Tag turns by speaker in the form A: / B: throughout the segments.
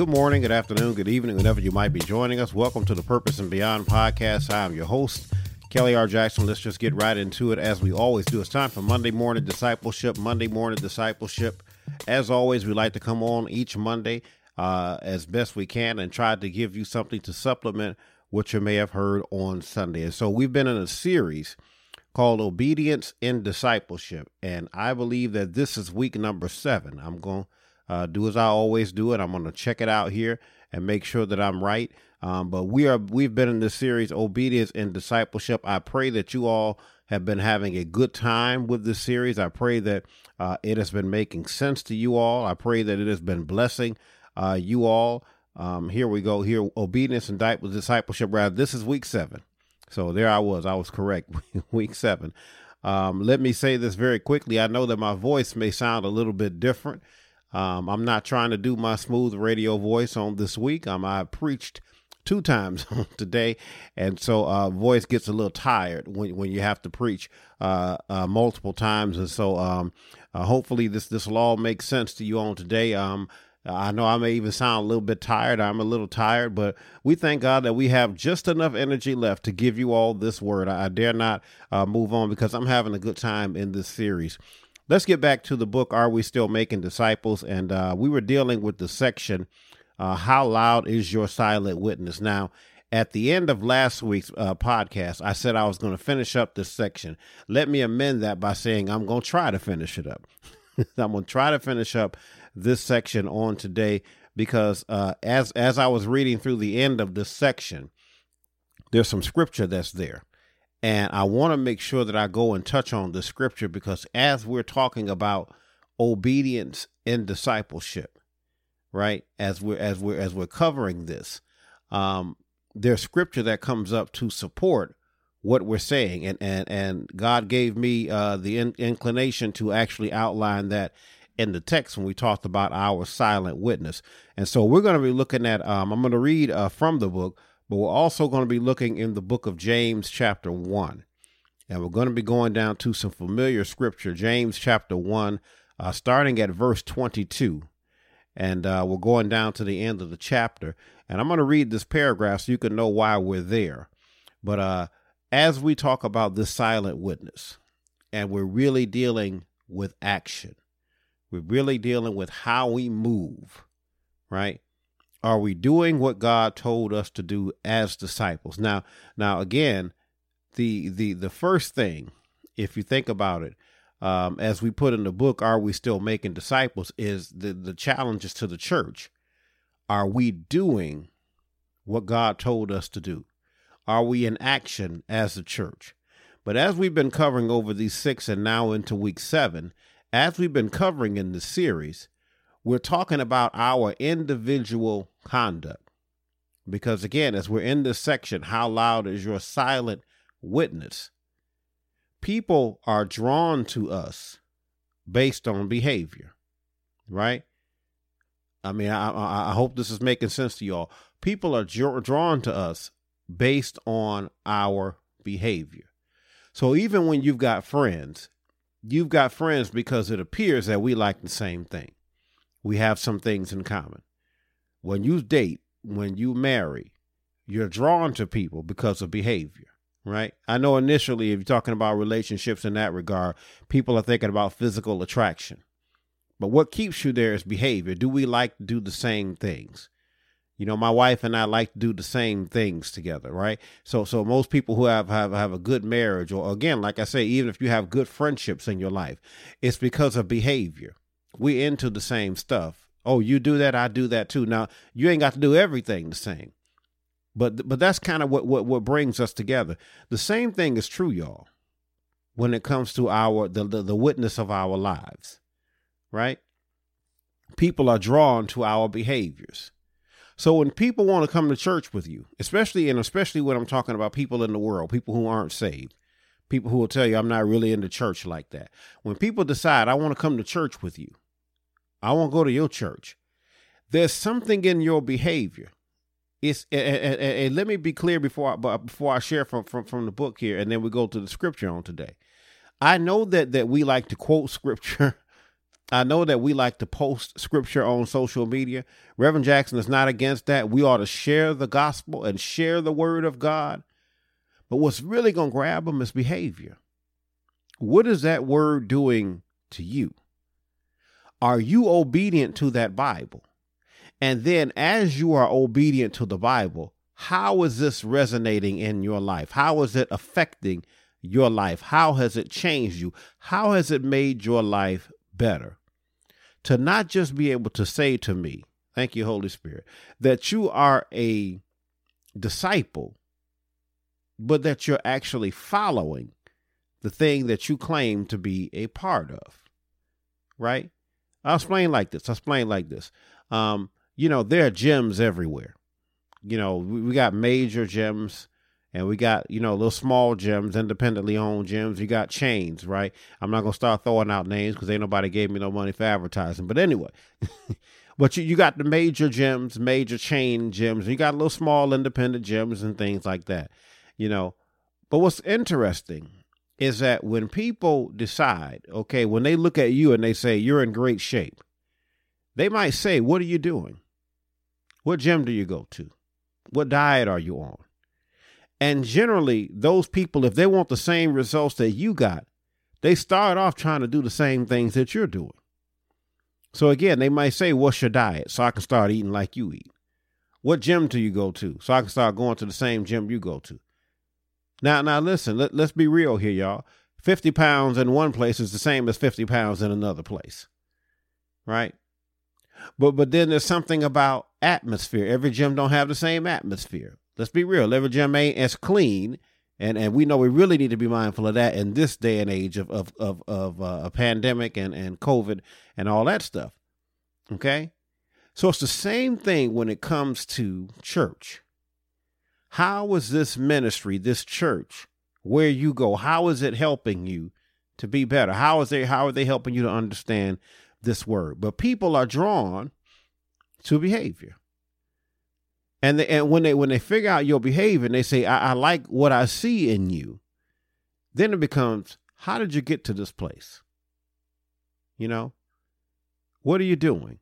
A: good morning, good afternoon, good evening, whenever you might be joining us. Welcome to the Purpose and Beyond podcast. I'm your host, Kelly R. Jackson. Let's just get right into it as we always do. It's time for Monday morning discipleship. Monday morning discipleship. As always, we like to come on each Monday uh, as best we can and try to give you something to supplement what you may have heard on Sunday. And so we've been in a series called Obedience in Discipleship. And I believe that this is week number seven. I'm going to uh, do as I always do it. I'm going to check it out here and make sure that I'm right. Um, but we are we've been in this series, Obedience and Discipleship. I pray that you all have been having a good time with this series. I pray that uh, it has been making sense to you all. I pray that it has been blessing uh, you all. Um, here we go. Here, obedience and discipleship. Rather, this is week seven. So there I was. I was correct. week seven. Um, let me say this very quickly. I know that my voice may sound a little bit different. Um, I'm not trying to do my smooth radio voice on this week. Um, I preached two times today, and so uh, voice gets a little tired when when you have to preach uh, uh, multiple times, and so um, uh, hopefully this this will all make sense to you on today. Um, I know I may even sound a little bit tired. I'm a little tired, but we thank God that we have just enough energy left to give you all this word. I, I dare not uh, move on because I'm having a good time in this series let's get back to the book are we still making disciples? And uh, we were dealing with the section uh, how loud is your silent witness? Now at the end of last week's uh, podcast i said i was going to finish up this section. Let me amend that by saying i'm going to try to finish it up. I'm going to try to finish up this section on today because uh, as as i was reading through the end of this section there's some scripture that's there and I want to make sure that I go and touch on the scripture because as we're talking about obedience in discipleship, right? As we're as we're as we're covering this, um, there's scripture that comes up to support what we're saying, and and and God gave me uh, the in- inclination to actually outline that in the text when we talked about our silent witness, and so we're going to be looking at. Um, I'm going to read uh, from the book but we're also going to be looking in the book of James, chapter 1. And we're going to be going down to some familiar scripture, James chapter 1, uh, starting at verse 22. And uh, we're going down to the end of the chapter. And I'm going to read this paragraph so you can know why we're there. But uh, as we talk about this silent witness, and we're really dealing with action, we're really dealing with how we move, right? Are we doing what God told us to do as disciples? Now, now again, the the the first thing, if you think about it, um, as we put in the book, are we still making disciples? Is the the challenges to the church? Are we doing what God told us to do? Are we in action as a church? But as we've been covering over these six and now into week seven, as we've been covering in the series, we're talking about our individual conduct. Because again, as we're in this section, how loud is your silent witness? People are drawn to us based on behavior, right? I mean, I, I hope this is making sense to y'all. People are drawn to us based on our behavior. So even when you've got friends, you've got friends because it appears that we like the same thing we have some things in common. When you date, when you marry, you're drawn to people because of behavior, right? I know initially, if you're talking about relationships in that regard, people are thinking about physical attraction. But what keeps you there is behavior. Do we like to do the same things? You know, my wife and I like to do the same things together, right? So, so most people who have, have, have a good marriage, or again, like I say, even if you have good friendships in your life, it's because of behavior we into the same stuff. Oh, you do that, I do that too. Now you ain't got to do everything the same, but but that's kind of what what what brings us together. The same thing is true, y'all, when it comes to our the the, the witness of our lives, right? People are drawn to our behaviors. So when people want to come to church with you, especially and especially when I'm talking about people in the world, people who aren't saved, people who will tell you I'm not really into church like that. When people decide I want to come to church with you, I won't go to your church. There's something in your behavior. It's and, and, and let me be clear before I, before I share from, from from the book here, and then we go to the scripture on today. I know that that we like to quote scripture I know that we like to post scripture on social media. Reverend Jackson is not against that. We ought to share the gospel and share the word of God. But what's really going to grab them is behavior. What is that word doing to you? Are you obedient to that Bible? And then, as you are obedient to the Bible, how is this resonating in your life? How is it affecting your life? How has it changed you? How has it made your life better? To not just be able to say to me, thank you, Holy Spirit, that you are a disciple, but that you're actually following the thing that you claim to be a part of. Right? I'll explain like this. I'll explain like this. Um, you know, there are gyms everywhere. You know, we, we got major gyms and we got, you know, little small gyms, independently owned gyms. You got chains, right? I'm not going to start throwing out names because ain't nobody gave me no money for advertising. But anyway, but you, you got the major gyms, major chain gyms. You got little small independent gyms and things like that, you know. But what's interesting is that when people decide, okay, when they look at you and they say you're in great shape, they might say, What are you doing? What gym do you go to? What diet are you on? And generally, those people, if they want the same results that you got, they start off trying to do the same things that you're doing. So again, they might say, What's your diet? So I can start eating like you eat. What gym do you go to? So I can start going to the same gym you go to. Now, now listen, let, let's be real here, y'all. 50 pounds in one place is the same as 50 pounds in another place. Right? But but then there's something about atmosphere. Every gym don't have the same atmosphere. Let's be real. Every gym ain't as clean. And and we know we really need to be mindful of that in this day and age of of of, of uh, a pandemic and, and COVID and all that stuff. Okay? So it's the same thing when it comes to church. How is this ministry, this church, where you go, how is it helping you to be better? How is they how are they helping you to understand this word? But people are drawn to behavior. And they, and when they when they figure out your behavior and they say, I, I like what I see in you, then it becomes, how did you get to this place? You know? What are you doing?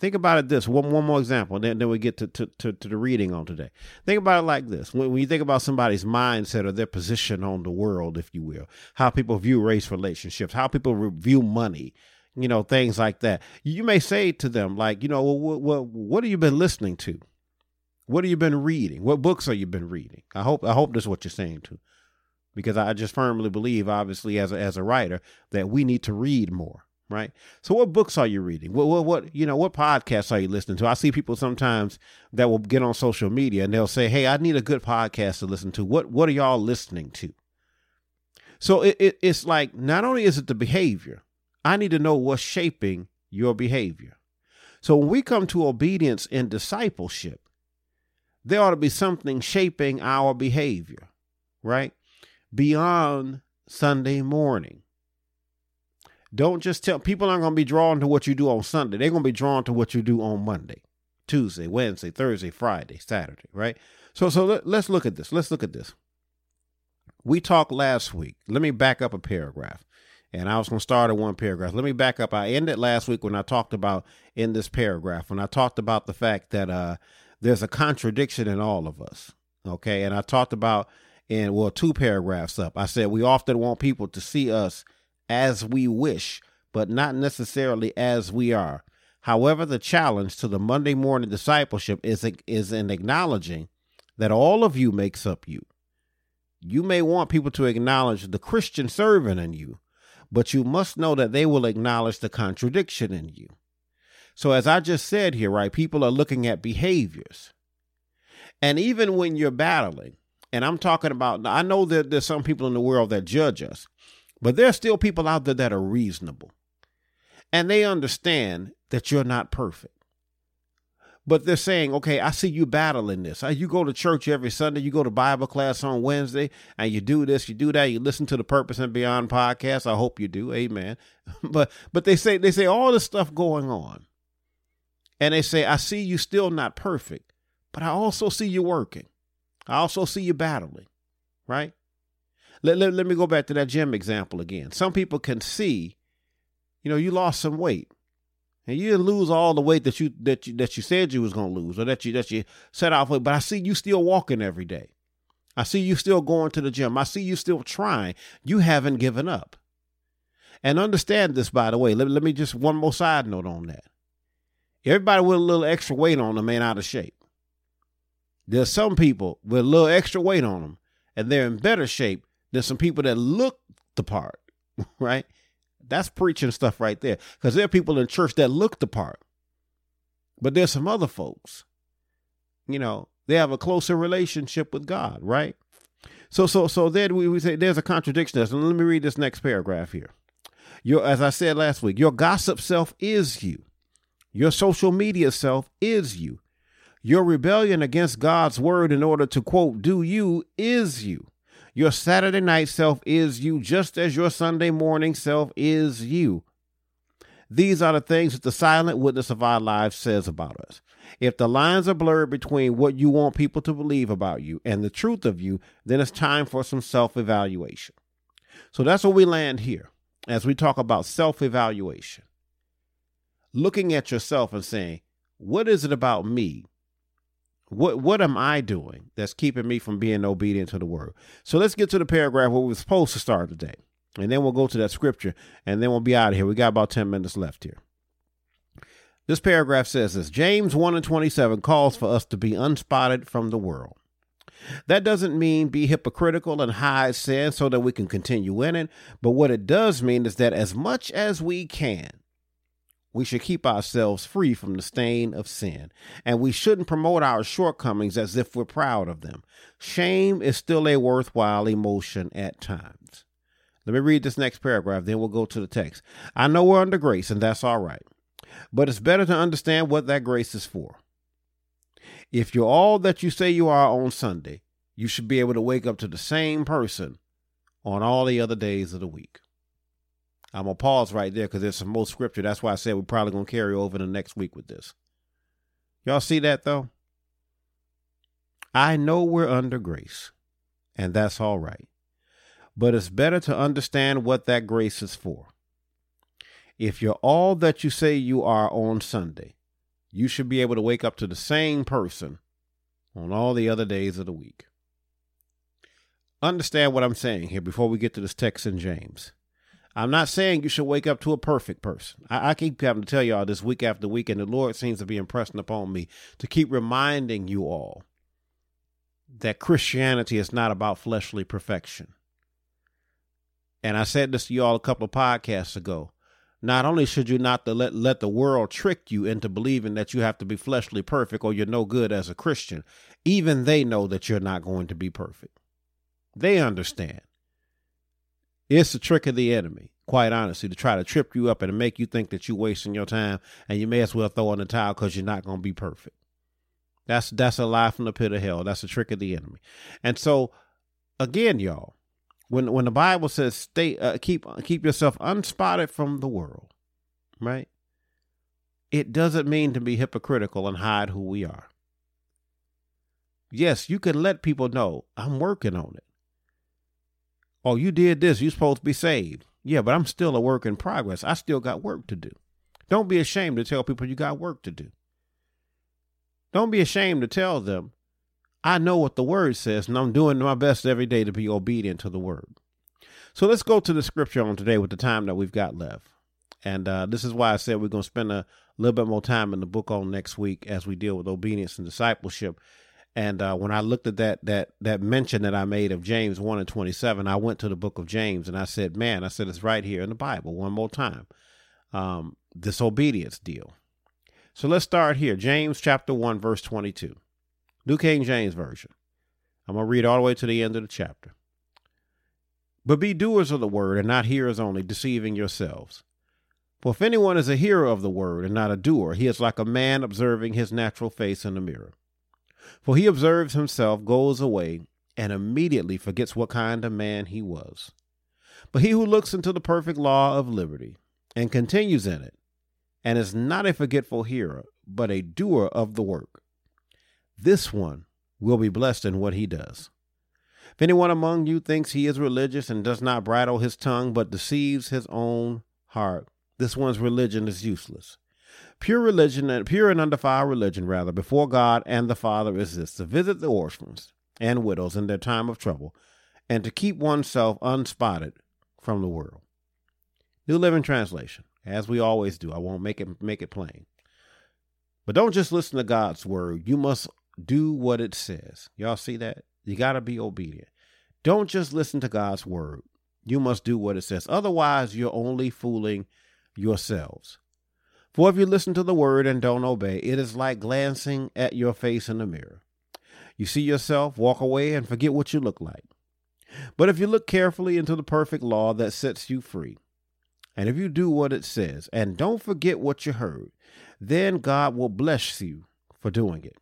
A: Think about it this one one more example, then then we get to, to, to, to, the reading on today. Think about it like this: when, when you think about somebody's mindset or their position on the world, if you will, how people view race relationships, how people view money, you know, things like that. You may say to them, like, you know, well, what, what, what have you been listening to? What have you been reading? What books have you been reading? I hope I hope that's what you're saying to, because I just firmly believe, obviously, as a, as a writer, that we need to read more right? So what books are you reading? What, what, what, you know, what podcasts are you listening to? I see people sometimes that will get on social media and they'll say, Hey, I need a good podcast to listen to. What, what are y'all listening to? So it, it, it's like, not only is it the behavior, I need to know what's shaping your behavior. So when we come to obedience and discipleship, there ought to be something shaping our behavior, right? Beyond Sunday morning. Don't just tell people aren't going to be drawn to what you do on Sunday. They're going to be drawn to what you do on Monday, Tuesday, Wednesday, Thursday, Friday, Saturday, right? So so let, let's look at this. Let's look at this. We talked last week. Let me back up a paragraph. And I was going to start at one paragraph. Let me back up. I ended last week when I talked about in this paragraph, when I talked about the fact that uh, there's a contradiction in all of us. Okay. And I talked about in, well, two paragraphs up, I said we often want people to see us as we wish, but not necessarily as we are. However, the challenge to the Monday morning discipleship is, is in acknowledging that all of you makes up you. You may want people to acknowledge the Christian servant in you, but you must know that they will acknowledge the contradiction in you. So, as I just said here, right, people are looking at behaviors. And even when you're battling, and I'm talking about, I know that there's some people in the world that judge us, but there are still people out there that are reasonable. And they understand that you're not perfect. But they're saying, okay, I see you battling this. Uh, you go to church every Sunday, you go to Bible class on Wednesday, and you do this, you do that, you listen to the Purpose and Beyond podcast. I hope you do. Amen. but but they say they say all this stuff going on. And they say, I see you still not perfect, but I also see you working. I also see you battling. Right? Let, let, let me go back to that gym example again. Some people can see You know, you lost some weight. And you didn't lose all the weight that you that you that you said you was gonna lose or that you that you set out for, but I see you still walking every day. I see you still going to the gym. I see you still trying. You haven't given up. And understand this, by the way. Let, let me just one more side note on that. Everybody with a little extra weight on them ain't out of shape. There's some people with a little extra weight on them, and they're in better shape than some people that look the part, right? That's preaching stuff right there. Because there are people in church that look the part. But there's some other folks, you know, they have a closer relationship with God, right? So so so then we, we say there's a contradiction. So let me read this next paragraph here. Your as I said last week, your gossip self is you. Your social media self is you. Your rebellion against God's word in order to quote do you is you. Your Saturday night self is you, just as your Sunday morning self is you. These are the things that the silent witness of our lives says about us. If the lines are blurred between what you want people to believe about you and the truth of you, then it's time for some self evaluation. So that's where we land here as we talk about self evaluation. Looking at yourself and saying, what is it about me what what am I doing that's keeping me from being obedient to the word? So let's get to the paragraph where we're supposed to start today. And then we'll go to that scripture and then we'll be out of here. We got about 10 minutes left here. This paragraph says this James 1 and 27 calls for us to be unspotted from the world. That doesn't mean be hypocritical and hide sin so that we can continue in it, but what it does mean is that as much as we can, we should keep ourselves free from the stain of sin, and we shouldn't promote our shortcomings as if we're proud of them. Shame is still a worthwhile emotion at times. Let me read this next paragraph, then we'll go to the text. I know we're under grace, and that's all right, but it's better to understand what that grace is for. If you're all that you say you are on Sunday, you should be able to wake up to the same person on all the other days of the week. I'm gonna pause right there because there's some more scripture. That's why I said we're probably gonna carry over the next week with this. Y'all see that though? I know we're under grace, and that's all right. But it's better to understand what that grace is for. If you're all that you say you are on Sunday, you should be able to wake up to the same person on all the other days of the week. Understand what I'm saying here before we get to this text in James. I'm not saying you should wake up to a perfect person. I, I, keep having to tell y'all this week after week, and the Lord seems to be impressing upon me to keep reminding you all that Christianity is not about fleshly perfection. And I said this to y'all a couple of podcasts ago. Not only should you not let, let the world trick you into believing that you have to be fleshly perfect or you're no good as a Christian, even they know that you're not going to be perfect. They understand. It's the trick of the enemy, quite honestly, to try to trip you up and to make you think that you're wasting your time and you may as well throw in the towel because you're not going to be perfect. That's that's a lie from the pit of hell. That's a trick of the enemy. And so, again, y'all, when when the Bible says stay uh, keep keep yourself unspotted from the world, right? It doesn't mean to be hypocritical and hide who we are. Yes, you can let people know I'm working on it. Oh, you did this. You're supposed to be saved. Yeah, but I'm still a work in progress. I still got work to do. Don't be ashamed to tell people you got work to do. Don't be ashamed to tell them, I know what the word says, and I'm doing my best every day to be obedient to the word. So let's go to the scripture on today with the time that we've got left. And uh, this is why I said we're going to spend a little bit more time in the book on next week as we deal with obedience and discipleship. And uh, when I looked at that that that mention that I made of James one and twenty seven, I went to the book of James and I said, "Man, I said it's right here in the Bible one more time." Um, disobedience deal. So let's start here. James chapter one verse twenty two, New King James version. I'm gonna read all the way to the end of the chapter. But be doers of the word and not hearers only, deceiving yourselves. For if anyone is a hearer of the word and not a doer, he is like a man observing his natural face in a mirror. For he observes himself, goes away, and immediately forgets what kind of man he was. But he who looks into the perfect law of liberty and continues in it, and is not a forgetful hearer, but a doer of the work, this one will be blessed in what he does. If anyone among you thinks he is religious and does not bridle his tongue, but deceives his own heart, this one's religion is useless. Pure religion and pure and undefiled religion, rather, before God and the Father is this to visit the orphans and widows in their time of trouble, and to keep oneself unspotted from the world. New Living Translation, as we always do. I won't make it make it plain. But don't just listen to God's word. You must do what it says. Y'all see that? You got to be obedient. Don't just listen to God's word. You must do what it says. Otherwise, you're only fooling yourselves. For if you listen to the word and don't obey, it is like glancing at your face in the mirror. You see yourself, walk away, and forget what you look like. But if you look carefully into the perfect law that sets you free, and if you do what it says, and don't forget what you heard, then God will bless you for doing it.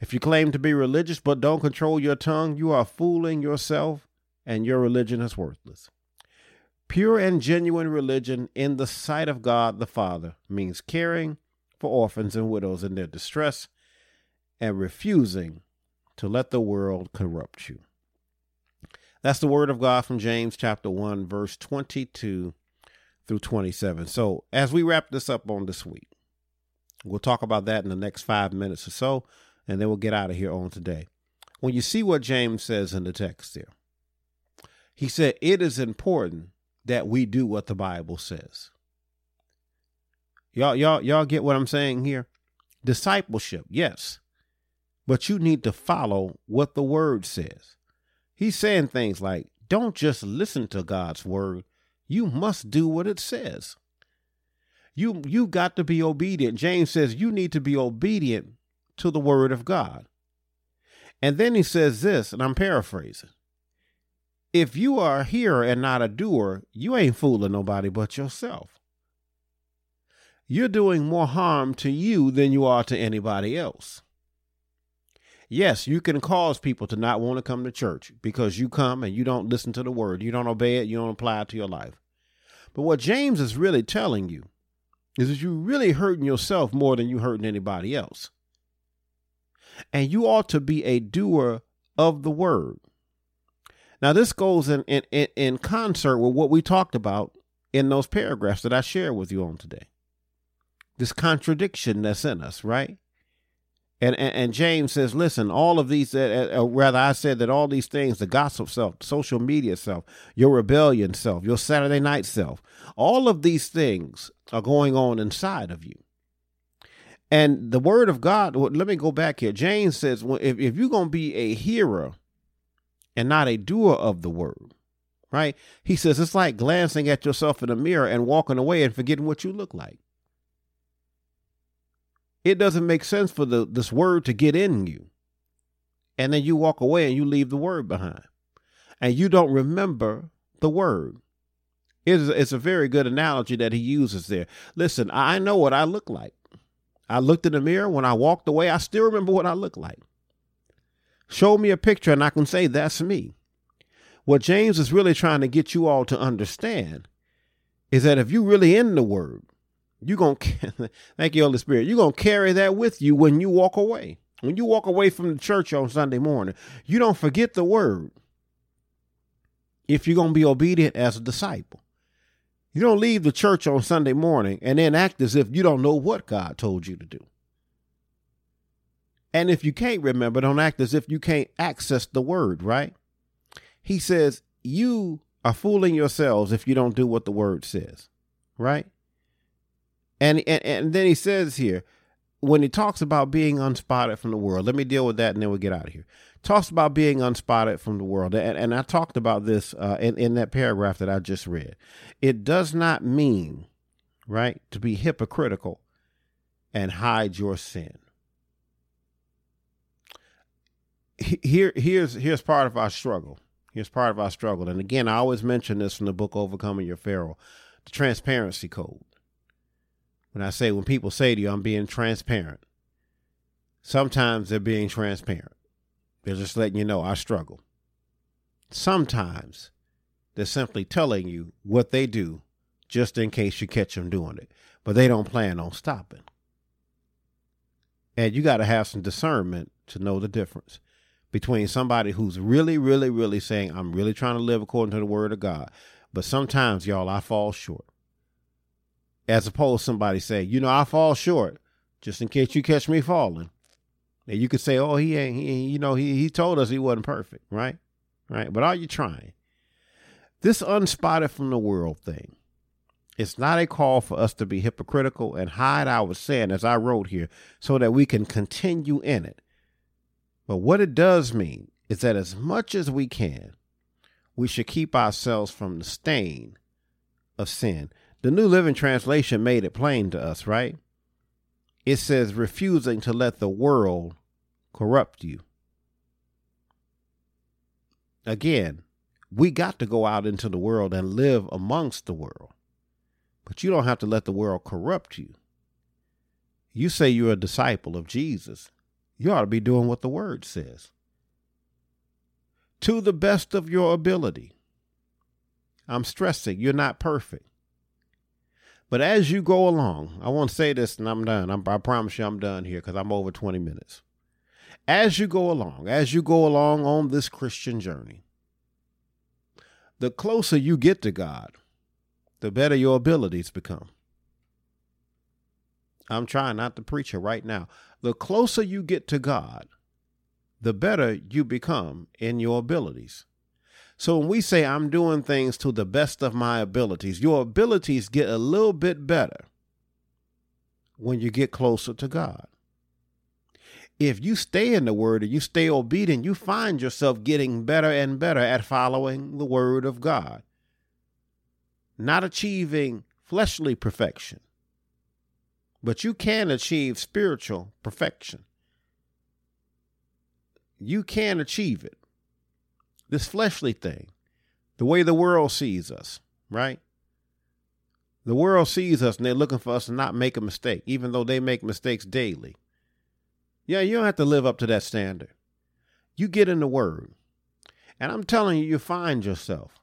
A: If you claim to be religious but don't control your tongue, you are fooling yourself and your religion is worthless. Pure and genuine religion in the sight of God the Father means caring for orphans and widows in their distress and refusing to let the world corrupt you. That's the word of God from James chapter 1, verse 22 through 27. So, as we wrap this up on this week, we'll talk about that in the next five minutes or so, and then we'll get out of here on today. When you see what James says in the text there, he said, It is important that we do what the Bible says. Y'all, y'all, y'all get what I'm saying here? Discipleship, yes. But you need to follow what the word says. He's saying things like, don't just listen to God's word. You must do what it says. You you got to be obedient. James says you need to be obedient to the word of God. And then he says this, and I'm paraphrasing. If you are a hearer and not a doer, you ain't fooling nobody but yourself. You're doing more harm to you than you are to anybody else. Yes, you can cause people to not want to come to church because you come and you don't listen to the word, you don't obey it, you don't apply it to your life. But what James is really telling you is that you're really hurting yourself more than you're hurting anybody else. And you ought to be a doer of the word. Now, this goes in, in, in concert with what we talked about in those paragraphs that I shared with you on today. This contradiction that's in us, right? And, and, and James says, listen, all of these, uh, uh, rather, I said that all these things, the gossip self, social media self, your rebellion self, your Saturday night self, all of these things are going on inside of you. And the word of God, well, let me go back here. James says, well, if, if you're going to be a hearer and not a doer of the word, right? He says, it's like glancing at yourself in the mirror and walking away and forgetting what you look like. It doesn't make sense for the this word to get in you and then you walk away and you leave the word behind and you don't remember the word. It's, it's a very good analogy that he uses there. Listen i know what i look like. I looked in the mirror. When i walked away i still remember what i look like show me a picture and i can say that's me what james is really trying to get you all to understand is that if you really in the word you're going to, thank you, Holy Spirit, you're going to carry that with you when you walk away. When you walk away from the church on Sunday morning, you don't forget the word if you're going to be obedient as a disciple. You don't leave the church on Sunday morning and then act as if you don't know what God told you to do. And if you can't remember, don't act as if you can't access the word, right? He says, You are fooling yourselves if you don't do what the word says, right? And, and and then he says here, when he talks about being unspotted from the world, let me deal with that and then we'll get out of here. Talks about being unspotted from the world. And, and I talked about this uh, in, in that paragraph that I just read. It does not mean, right, to be hypocritical and hide your sin. Here, here's here's part of our struggle. Here's part of our struggle. And again, I always mention this from the book Overcoming Your Pharaoh, the transparency code. When I say, when people say to you, I'm being transparent, sometimes they're being transparent. They're just letting you know I struggle. Sometimes they're simply telling you what they do just in case you catch them doing it, but they don't plan on stopping. And you got to have some discernment to know the difference between somebody who's really, really, really saying, I'm really trying to live according to the word of God. But sometimes, y'all, I fall short. as opposed to somebody say, you know, I fall short, just in case you catch me falling. And you could say, oh, he ain't, he, you know, he, he told us he wasn't perfect, right? Right. But are you trying? This unspotted from the world thing, it's not a call for us to be hypocritical and hide our sin, as I wrote here, so that we can continue in it. But what it does mean is that as much as we can, we should keep ourselves from the stain of sin. The New Living Translation made it plain to us, right? It says, refusing to let the world corrupt you. Again, we got to go out into the world and live amongst the world. But you don't have to let the world corrupt you. You say you're a disciple of Jesus. You ought to be doing what the word says. To the best of your ability. I'm stressing, you're not perfect. But as you go along, I want to say this and I'm done. I'm, I promise you I'm done here because I'm over 20 minutes. As you go along, as you go along on this Christian journey, the closer you get to God, the better your abilities become. I'm trying not to preach it right now. The closer you get to God, the better you become in your abilities. So when we say I'm doing things to the best of my abilities, your abilities get a little bit better when you get closer to God. If you stay in the word and you stay obedient, you find yourself getting better and better at following the word of God. Not achieving fleshly perfection, but you can achieve spiritual perfection. You can achieve it this fleshly thing, the way the world sees us, right? The world sees us and they're looking for us to not make a mistake, even though they make mistakes daily. Yeah, you don't have to live up to that standard. You get in the Word. And I'm telling you, you find yourself.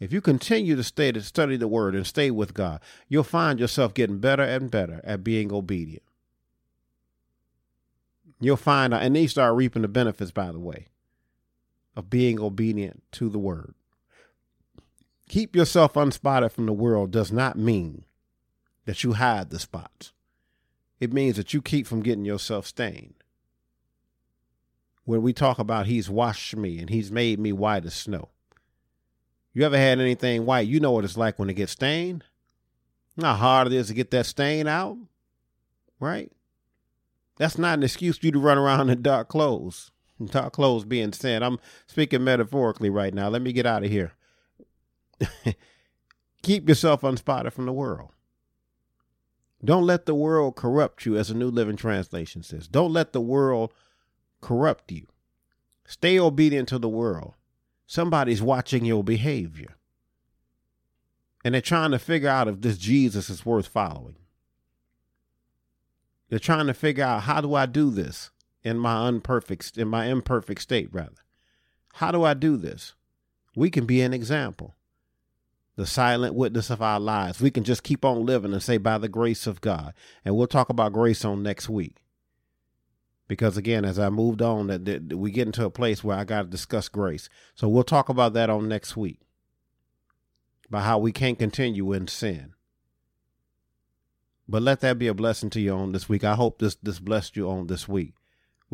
A: If you continue to stay to study the Word and stay with God, you'll find yourself getting better and better at being obedient. You'll find, out, and they start reaping the benefits, by the way of being obedient to the word. Keep yourself unspotted from the world does not mean that you hide the spots. It means that you keep from getting yourself stained. When we talk about he's washed me and he's made me white as snow. You ever had anything white? You know what it's like when it gets stained. how hard it is to get that stain out, right? That's not an excuse for you to run around in dark clothes. Dark clothes being said, I'm speaking metaphorically right now. Let me get out of here. Keep yourself unspotted from the world. Don't let the world corrupt you, as a New Living Translation says. Don't let the world corrupt you. Stay obedient to the world. Somebody's watching your behavior. And they're trying to figure out if this Jesus is worth following. They're trying to figure out how do I do this? in my unperfect in my imperfect state rather how do i do this we can be an example the silent witness of our lives we can just keep on living and say by the grace of god and we'll talk about grace on next week because again as i moved on that, that we get into a place where i got to discuss grace so we'll talk about that on next week about how we can't continue in sin but let that be a blessing to you on this week i hope this this blessed you on this week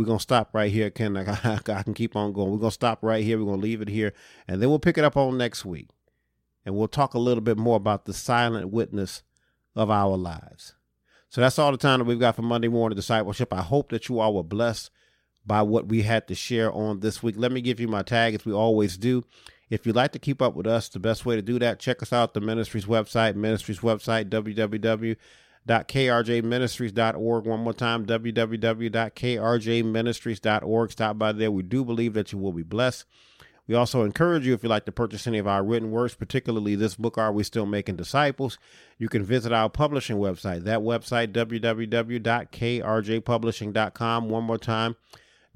A: we're gonna stop right here. Can I, I can keep on going. We're gonna stop right here. We're gonna leave it here, and then we'll pick it up on next week, and we'll talk a little bit more about the silent witness of our lives. So that's all the time that we've got for Monday morning discipleship. I hope that you all were blessed by what we had to share on this week. Let me give you my tag as we always do. If you'd like to keep up with us, the best way to do that, check us out the ministry's website, ministry's website, www www.krjministries.org. One more time, www.krjministries.org. Stop by there. We do believe that you will be blessed. We also encourage you, if you'd like to purchase any of our written works, particularly this book, Are We Still Making Disciples? You can visit our publishing website. That website, www.krjpublishing.com. One more time,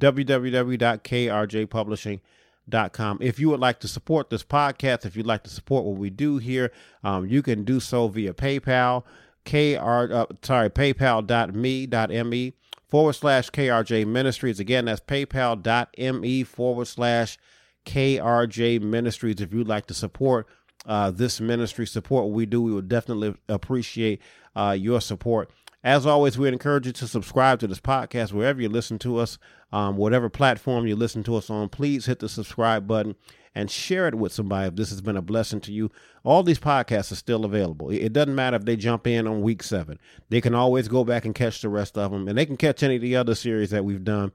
A: www.krjpublishing.com. If you would like to support this podcast, if you'd like to support what we do here, um, you can do so via PayPal. KR, uh, sorry, paypal.me.me forward slash KRJ Ministries. Again, that's paypal.me forward slash KRJ Ministries if you'd like to support uh, this ministry, support what we do, we would definitely appreciate uh, your support. As always, we encourage you to subscribe to this podcast wherever you listen to us, um, whatever platform you listen to us on. Please hit the subscribe button and share it with somebody if this has been a blessing to you. All these podcasts are still available. It doesn't matter if they jump in on week seven, they can always go back and catch the rest of them, and they can catch any of the other series that we've done.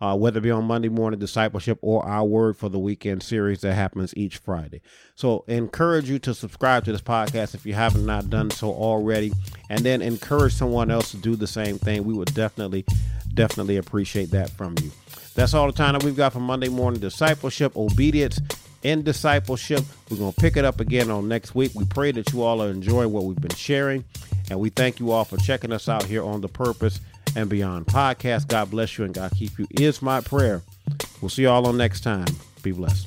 A: Uh, whether it be on Monday morning discipleship or our word for the weekend series that happens each Friday. So encourage you to subscribe to this podcast if you haven't not done so already, and then encourage someone else to do the same thing. We would definitely, definitely appreciate that from you. That's all the time that we've got for Monday morning discipleship, obedience, in discipleship. We're going to pick it up again on next week. We pray that you all are enjoying what we've been sharing. And we thank you all for checking us out here on the Purpose and Beyond podcast. God bless you and God keep you is my prayer. We'll see you all on next time. Be blessed.